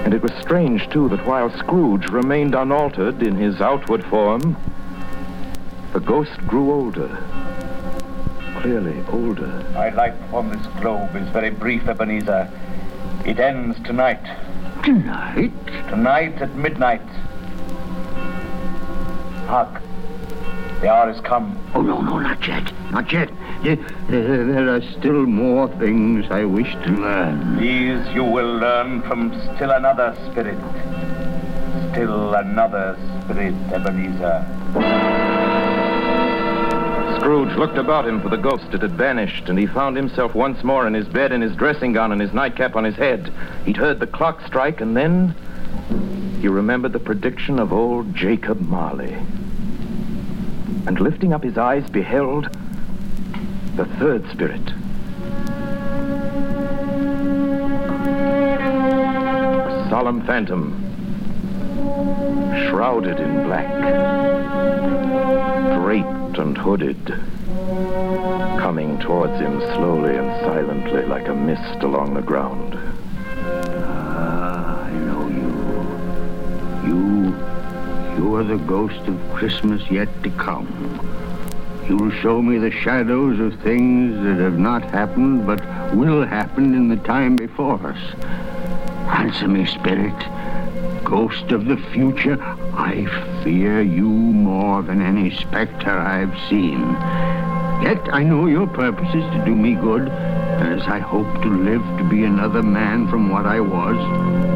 And it was strange, too, that while Scrooge remained unaltered in his outward form, the ghost grew older. Clearly older. My life on this globe is very brief, Ebenezer. It ends tonight. Tonight? Tonight at midnight. Hark. The hour has come. Oh, no, no, not yet. Not yet. There, there there are still more things I wish to learn. These you will learn from still another spirit. Still another spirit, Ebenezer. Scrooge looked about him for the ghost. It had vanished, and he found himself once more in his bed in his dressing gown and his nightcap on his head. He'd heard the clock strike, and then he remembered the prediction of old Jacob Marley and lifting up his eyes beheld the third spirit. A solemn phantom, shrouded in black, draped and hooded, coming towards him slowly and silently like a mist along the ground. You are the ghost of Christmas yet to come. You'll show me the shadows of things that have not happened but will happen in the time before us. Answer me, spirit. Ghost of the future, I fear you more than any specter I've seen. Yet I know your purpose is to do me good, as I hope to live to be another man from what I was.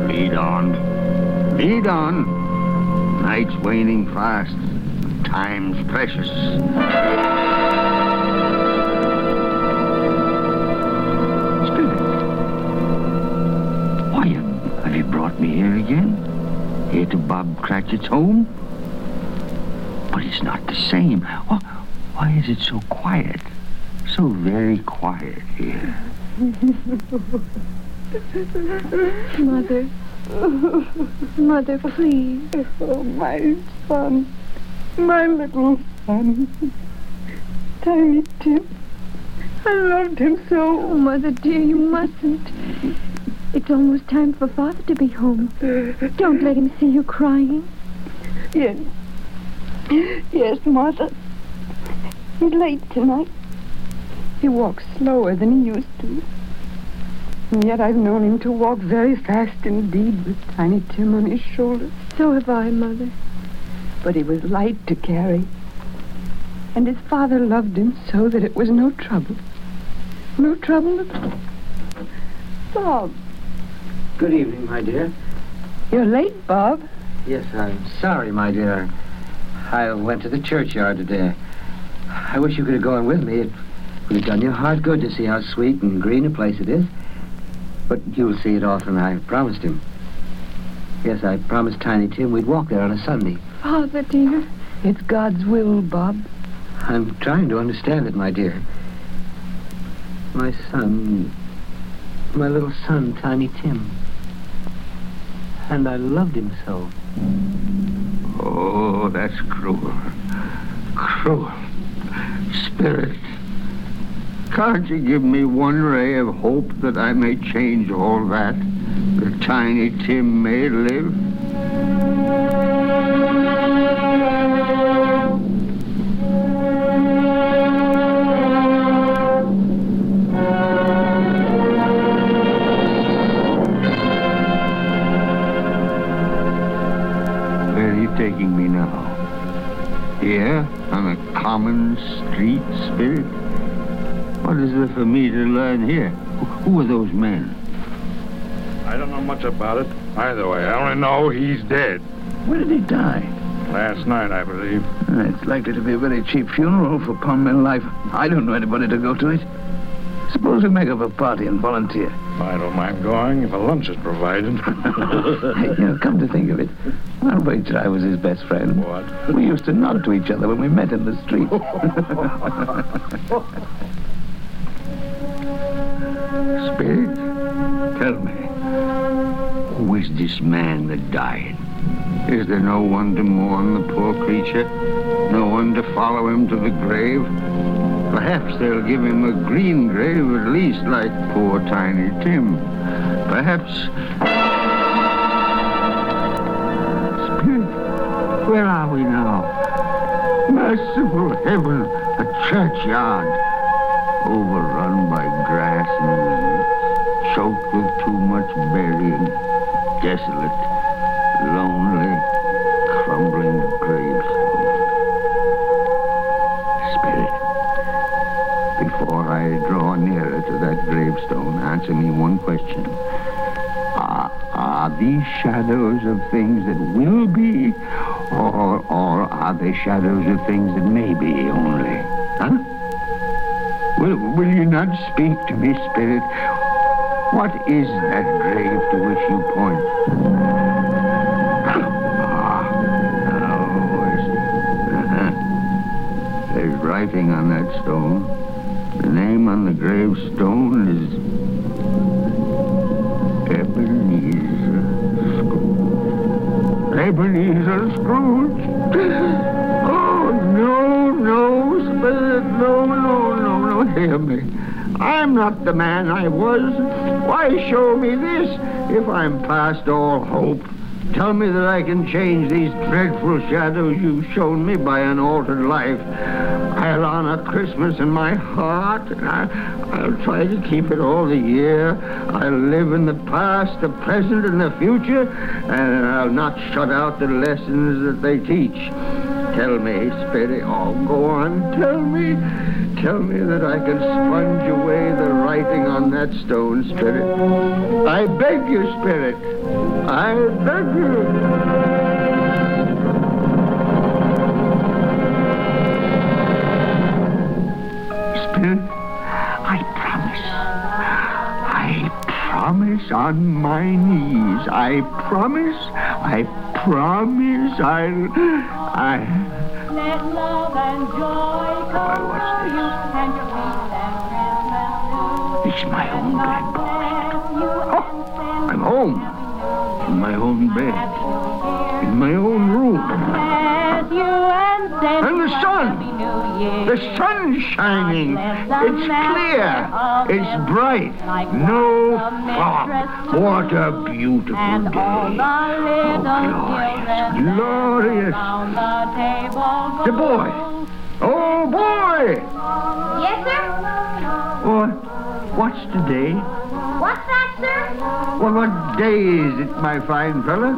Lead on. Lead on. Night's waning fast. Time's precious. Why have you brought me here again? Here to Bob Cratchit's home? But it's not the same. Why, why is it so quiet? So very quiet here. (laughs) Mother. Mother, please. Oh, my son. My little son. Tiny Tim. I loved him so. Oh, Mother dear, you mustn't. It's almost time for Father to be home. Don't let him see you crying. Yes. Yes, Martha. He's late tonight. He walks slower than he used to. And yet I've known him to walk very fast indeed with Tiny Tim on his shoulder. So have I, Mother. But he was light to carry. And his father loved him so that it was no trouble. No trouble at all. Bob. Good evening, my dear. You're late, Bob. Yes, I'm sorry, my dear. I went to the churchyard today. I wish you could have gone with me. It would have done your heart good to see how sweet and green a place it is. But you'll see it often, I promised him. Yes, I promised Tiny Tim we'd walk there on a Sunday. Father dear. It's God's will, Bob. I'm trying to understand it, my dear. My son, my little son, Tiny Tim. And I loved him so. Oh, that's cruel. Cruel. Spirit, can't you give me one ray of hope that I may change all that? That Tiny Tim may live? Where are you taking me now? Here, on a common street, Spirit? What is there for me to learn here? Who- are those men? I don't know much about it either way. I only know he's dead. When did he die? Last night, I believe. Uh, It's likely to be a very cheap funeral for Palmel life. I don't know anybody to go to it. Suppose we make up a party and volunteer. I don't mind going if a lunch is provided. (laughs) You know, come to think of it, I'll wager I was his best friend. What? We used to nod to each other when we met in the street. (laughs) Spirit, tell me, who is this man that died? Is there no one to mourn the poor creature? No one to follow him to the grave? Perhaps they'll give him a green grave at least, like poor Tiny Tim. Perhaps. Spirit, where are we now? Merciful heaven, a churchyard, overrun by grass and weeds, choked with too much burying, desolate, lonely, crumbling gravestones. Spirit, before I draw nearer to that gravestone, answer me one question. Are, are these shadows of things that will be, or, or are they shadows of things that may be only? Huh? Will, will you not speak to me, Spirit? What is that grave to which you point? Ah, now. (laughs) There's writing on that stone. The name on the gravestone is Ebenezer Scrooge. Ebenezer Scrooge. (laughs) Oh, no, no, Spirit, no, no, no, no, hear me. I'm not the man I was. Why show me this if I'm past all hope? Tell me that I can change these dreadful shadows you've shown me by an altered life. I'll honor Christmas in my heart, and I, I'll try to keep it all the year. I'll live in the past, the present, and the future, and I'll not shut out the lessons that they teach. Tell me, Spirit, oh, go on, tell me. Tell me that I can sponge away the writing on that stone, Spirit. I beg you, Spirit. I beg you. Spirit, I promise. I promise on my knees. I promise. I promise. I'll. I. Let love and joy come to you and your peace and It's my own bed, boy. Oh, I'm home. In my own bed. In my own room. And the sun. The sun's shining. It's clear. It's bright. No fog. What a beautiful day. Oh, glorious. Glorious. The boy. Oh, boy. Yes, sir? What? What's today? What's that, sir? Well, what day is it, my fine fella?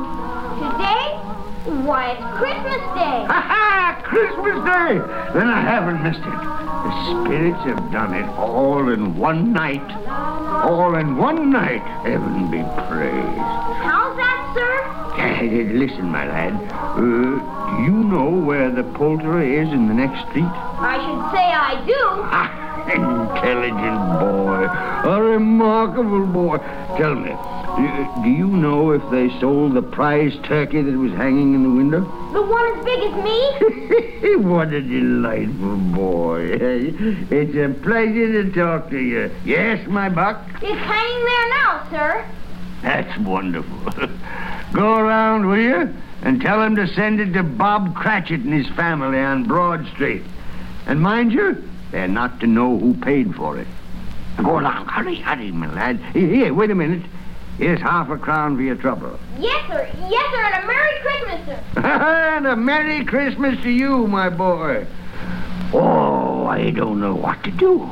Why, it's Christmas Day. Ha ha! Christmas Day! Then I haven't missed it. The spirits have done it all in one night. All in one night. Heaven be praised. How's that, sir? Hey, listen, my lad. Uh, do you know where the poulterer is in the next street? I should say I do. Ah, (laughs) Intelligent boy. A remarkable boy. Tell me, do, do you know if they sold the prize turkey that was hanging in the window? The one as big as me? (laughs) what a delightful boy. Eh? It's a pleasure to talk to you. Yes, my buck? It's hanging there now, sir. That's wonderful. (laughs) Go around, will you? And tell him to send it to Bob Cratchit and his family on Broad Street. And mind you, they're not to know who paid for it. Go along. Hurry, hurry, my lad. Here, here, wait a minute. Here's half a crown for your trouble. Yes, sir. Yes, sir. And a Merry Christmas, sir. (laughs) and a Merry Christmas to you, my boy. Oh, I don't know what to do.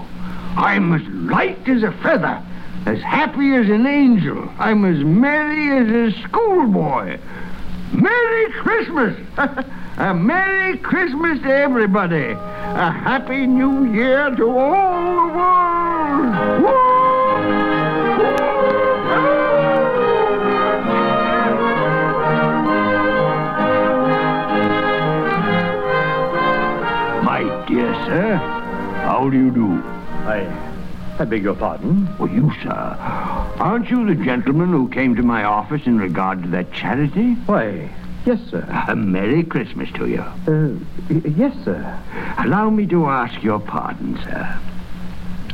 I'm as light as a feather, as happy as an angel. I'm as merry as a schoolboy. Merry Christmas! (laughs) a Merry Christmas to everybody. A Happy New Year to all the world. Dear sir, how do you do? I, I beg your pardon? Well, you, sir. Aren't you the gentleman who came to my office in regard to that charity? Why, yes, sir. A Merry Christmas to you. Uh, y- yes, sir. Allow me to ask your pardon, sir.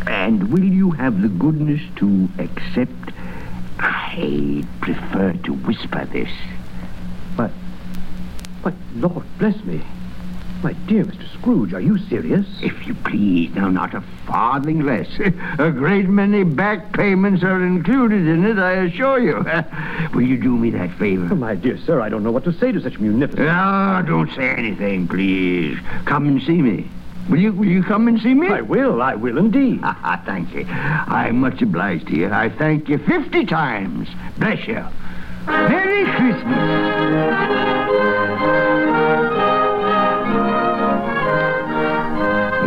And will you have the goodness to accept? I prefer to whisper this. But, but, Lord bless me. My dear Mr. Scrooge, are you serious? If you please, now not a farthing less. A great many back payments are included in it, I assure you. (laughs) Will you do me that favor? Oh, my dear sir, I don't know what to say to such munificence. No, don't say anything, please. Come and see me. Will you, will you come and see me? I will, I will indeed. (laughs) thank you. I'm much obliged to you. I thank you 50 times. Bless you. Merry Christmas.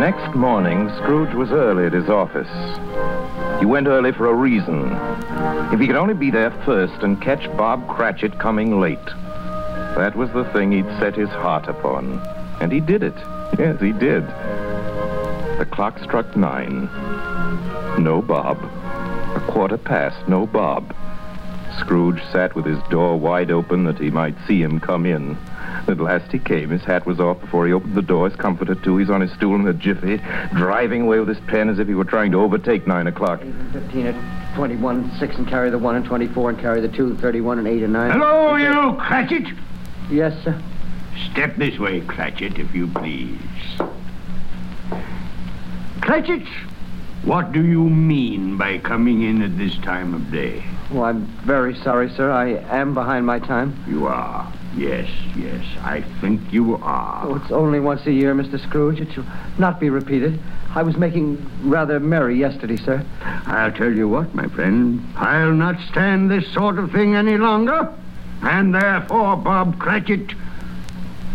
Next morning, Scrooge was early at his office. He went early for a reason. If he could only be there first and catch Bob Cratchit coming late. That was the thing he'd set his heart upon. And he did it. Yes, he did. The clock struck nine. No Bob. A quarter past, no Bob. Scrooge sat with his door wide open that he might see him come in. At last he came. His hat was off before he opened the door. His comforter, too. He's on his stool in a jiffy, driving away with his pen as if he were trying to overtake nine o'clock. 15 at 21, 6 and carry the 1 and 24 and carry the 2, 31 and 8 and 9. Hello, you, Cratchit. Yes, sir. Step this way, Cratchit, if you please. Cratchit, what do you mean by coming in at this time of day? Well, I'm very sorry, sir. I am behind my time. You are. Yes, yes, I think you are. Oh, it's only once a year, Mr. Scrooge. It shall not be repeated. I was making rather merry yesterday, sir. I'll tell you what, my friend. I'll not stand this sort of thing any longer. And therefore, Bob Cratchit,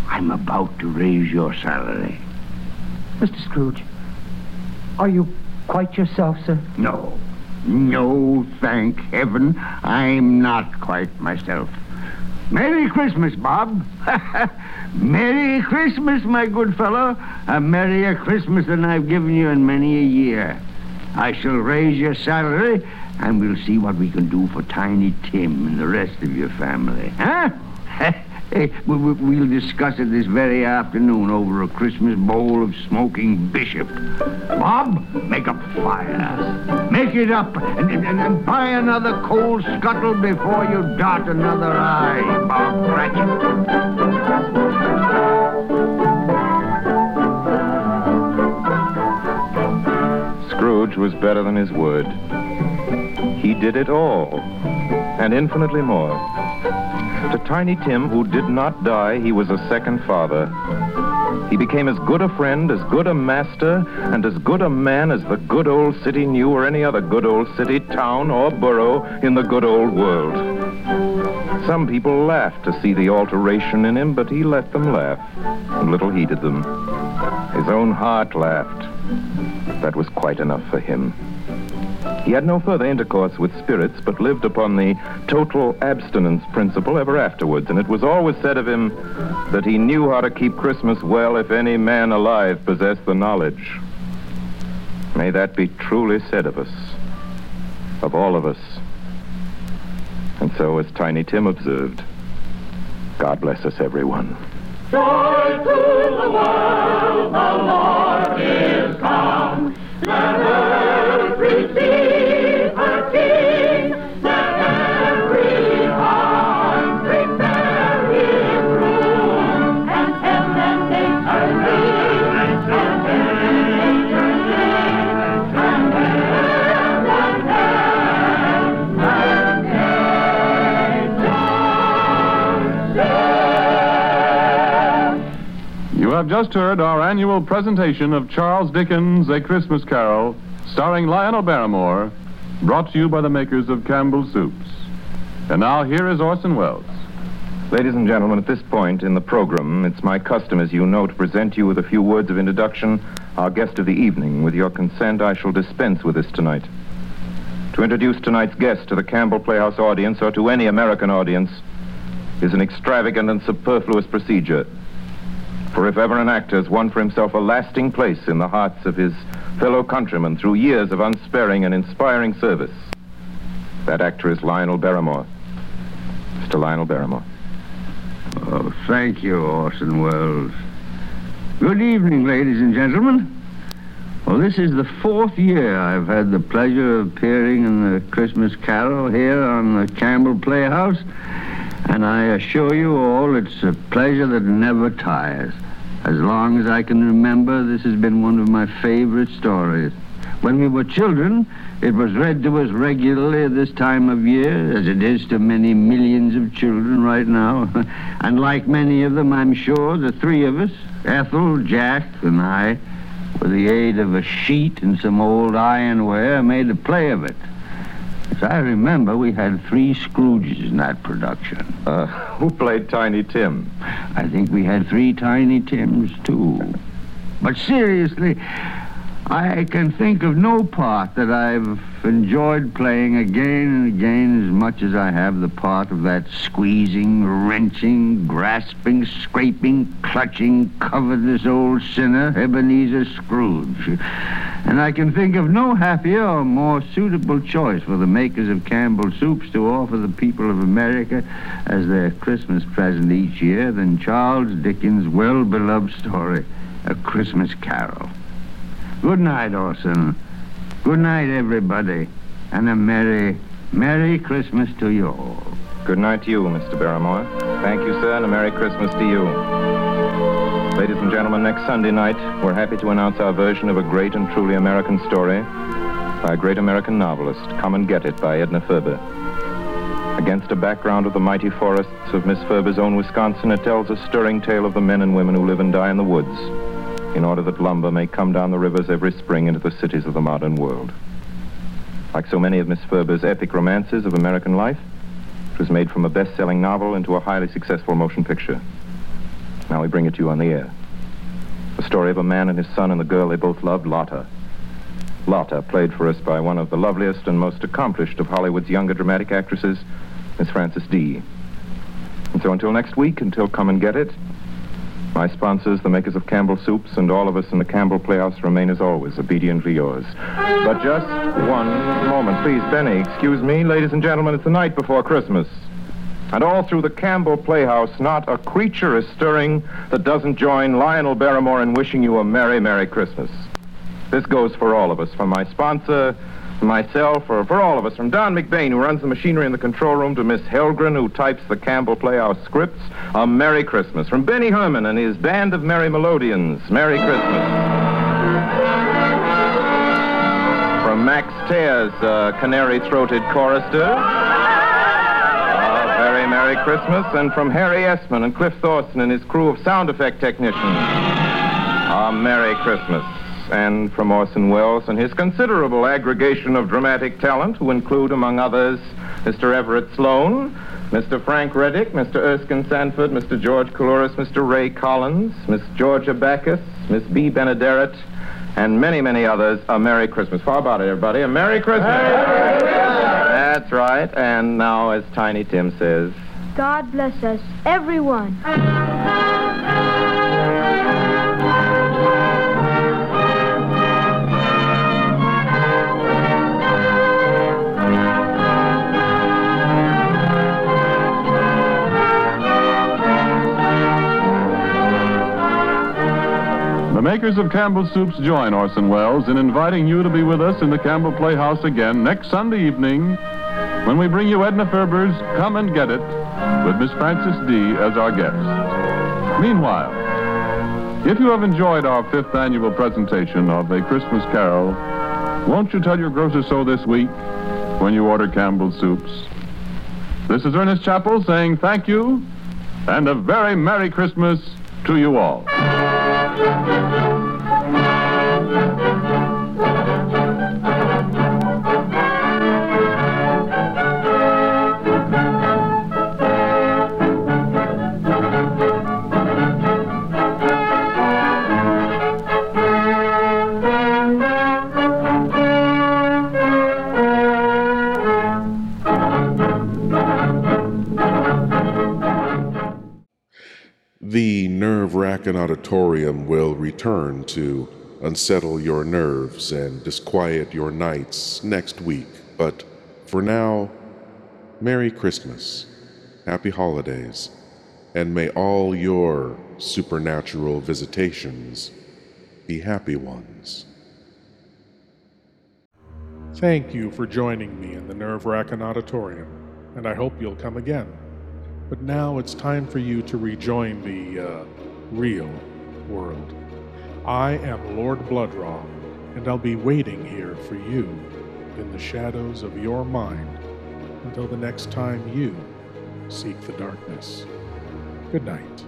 I'm about to raise your salary. Mr. Scrooge, are you quite yourself, sir? No. No, thank heaven, I'm not quite myself. Merry Christmas, Bob. (laughs) Merry Christmas, my good fellow. A merrier Christmas than I've given you in many a year. I shall raise your salary, and we'll see what we can do for Tiny Tim and the rest of your family. Huh? (laughs) Hey, we- we- we'll discuss it this very afternoon over a Christmas bowl of smoking bishop. Bob, make a fire. Make it up and, and, and buy another coal scuttle before you dot another eye, Bob Cratchit. Scrooge was better than his word. He did it all, and infinitely more. To Tiny Tim, who did not die, he was a second father. He became as good a friend, as good a master, and as good a man as the good old city knew or any other good old city, town, or borough in the good old world. Some people laughed to see the alteration in him, but he let them laugh, and little heeded them. His own heart laughed. That was quite enough for him. He had no further intercourse with spirits, but lived upon the total abstinence principle ever afterwards, and it was always said of him that he knew how to keep Christmas well if any man alive possessed the knowledge. May that be truly said of us, of all of us. And so, as Tiny Tim observed, God bless us, everyone. Joy to the world, the Lord is come. Let earth receive have just heard our annual presentation of Charles Dickens' A Christmas Carol, starring Lionel Barrymore, brought to you by the makers of Campbell's Soups. And now here is Orson Welles. Ladies and gentlemen, at this point in the program, it's my custom, as you know, to present you with a few words of introduction, our guest of the evening. With your consent, I shall dispense with this tonight. To introduce tonight's guest to the Campbell Playhouse audience or to any American audience is an extravagant and superfluous procedure. For if ever an actor has won for himself a lasting place in the hearts of his fellow countrymen through years of unsparing and inspiring service, that actor is Lionel Barrymore. Mr. Lionel Barrymore. Oh, thank you, Orson Welles. Good evening, ladies and gentlemen. Well, this is the fourth year I've had the pleasure of appearing in the Christmas Carol here on the Campbell Playhouse, and I assure you all it's a pleasure that never tires. As long as I can remember, this has been one of my favorite stories. When we were children, it was read to us regularly at this time of year, as it is to many millions of children right now. (laughs) and like many of them, I'm sure, the three of us, Ethel, Jack, and I, with the aid of a sheet and some old ironware, made a play of it. As I remember, we had three Scrooges in that production. Uh, who played Tiny Tim? I think we had three Tiny Tims, too. But seriously, I can think of no part that I've enjoyed playing again and again as much as I have the part of that squeezing, wrenching, grasping, scraping, clutching, covetous old sinner, Ebenezer Scrooge. And I can think of no happier or more suitable choice for the makers of Campbell Soups to offer the people of America as their Christmas present each year than Charles Dickens' well-beloved story, A Christmas Carol. Good night, Orson. Good night, everybody. And a Merry, Merry Christmas to you all. Good night to you, Mr. Barrymore. Thank you, sir, and a Merry Christmas to you. Ladies and gentlemen, next Sunday night, we're happy to announce our version of a great and truly American story by a great American novelist, Come and Get It by Edna Ferber. Against a background of the mighty forests of Miss Ferber's own Wisconsin, it tells a stirring tale of the men and women who live and die in the woods in order that lumber may come down the rivers every spring into the cities of the modern world. Like so many of Miss Ferber's epic romances of American life, it was made from a best-selling novel into a highly successful motion picture. Now we bring it to you on the air. The story of a man and his son and the girl they both loved, Lotta. Lotta, played for us by one of the loveliest and most accomplished of Hollywood's younger dramatic actresses, Miss Frances Dee. And so until next week, until Come and Get It, my sponsors, the makers of Campbell Soups, and all of us in the Campbell Playhouse remain as always obediently yours. But just one moment, please, Benny. Excuse me, ladies and gentlemen, it's the night before Christmas. And all through the Campbell Playhouse, not a creature is stirring that doesn't join Lionel Barrymore in wishing you a Merry, Merry Christmas. This goes for all of us, from my sponsor, myself, or for all of us, from Don McBain, who runs the machinery in the control room, to Miss Helgren, who types the Campbell Playhouse scripts, a Merry Christmas. From Benny Herrmann and his band of Merry Melodians, Merry Christmas. From Max Tears, uh, canary-throated chorister, Merry Christmas. And from Harry Esman and Cliff Thorson and his crew of sound effect technicians, a Merry Christmas and from Orson Welles and his considerable aggregation of dramatic talent, who include, among others, Mr. Everett Sloane, Mr. Frank Readick, Mr. Erskine Sanford, Mr. George Coulouris, Mr. Ray Collins, Miss Georgia Backus, Miss Bea Benaderet, and many, many others. A Merry Christmas. How about it, everybody? A Merry Christmas. Merry Christmas. That's right. And now, as Tiny Tim says, God bless us, everyone. The makers of Campbell Soups join Orson Welles in inviting you to be with us in the Campbell Playhouse again next Sunday evening when we bring you Edna Ferber's Come and Get It with Miss Frances Dee as our guest. Meanwhile, if you have enjoyed our fifth annual presentation of A Christmas Carol, won't you tell your grocer so this week when you order Campbell Soups? This is Ernest Chappell saying thank you and a very Merry Christmas to you all. The nerve wracking auditorium will return to unsettle your nerves and disquiet your nights next week. But for now, Merry Christmas, Happy Holidays, and may all your supernatural visitations be happy ones. Thank you for joining me in the nerve wracking auditorium, and I hope you'll come again. But now it's time for you to rejoin the uh, real world. I am Lord Blood-Rah, and I'll be waiting here for you in the shadows of your mind until the next time you seek the darkness. Good night.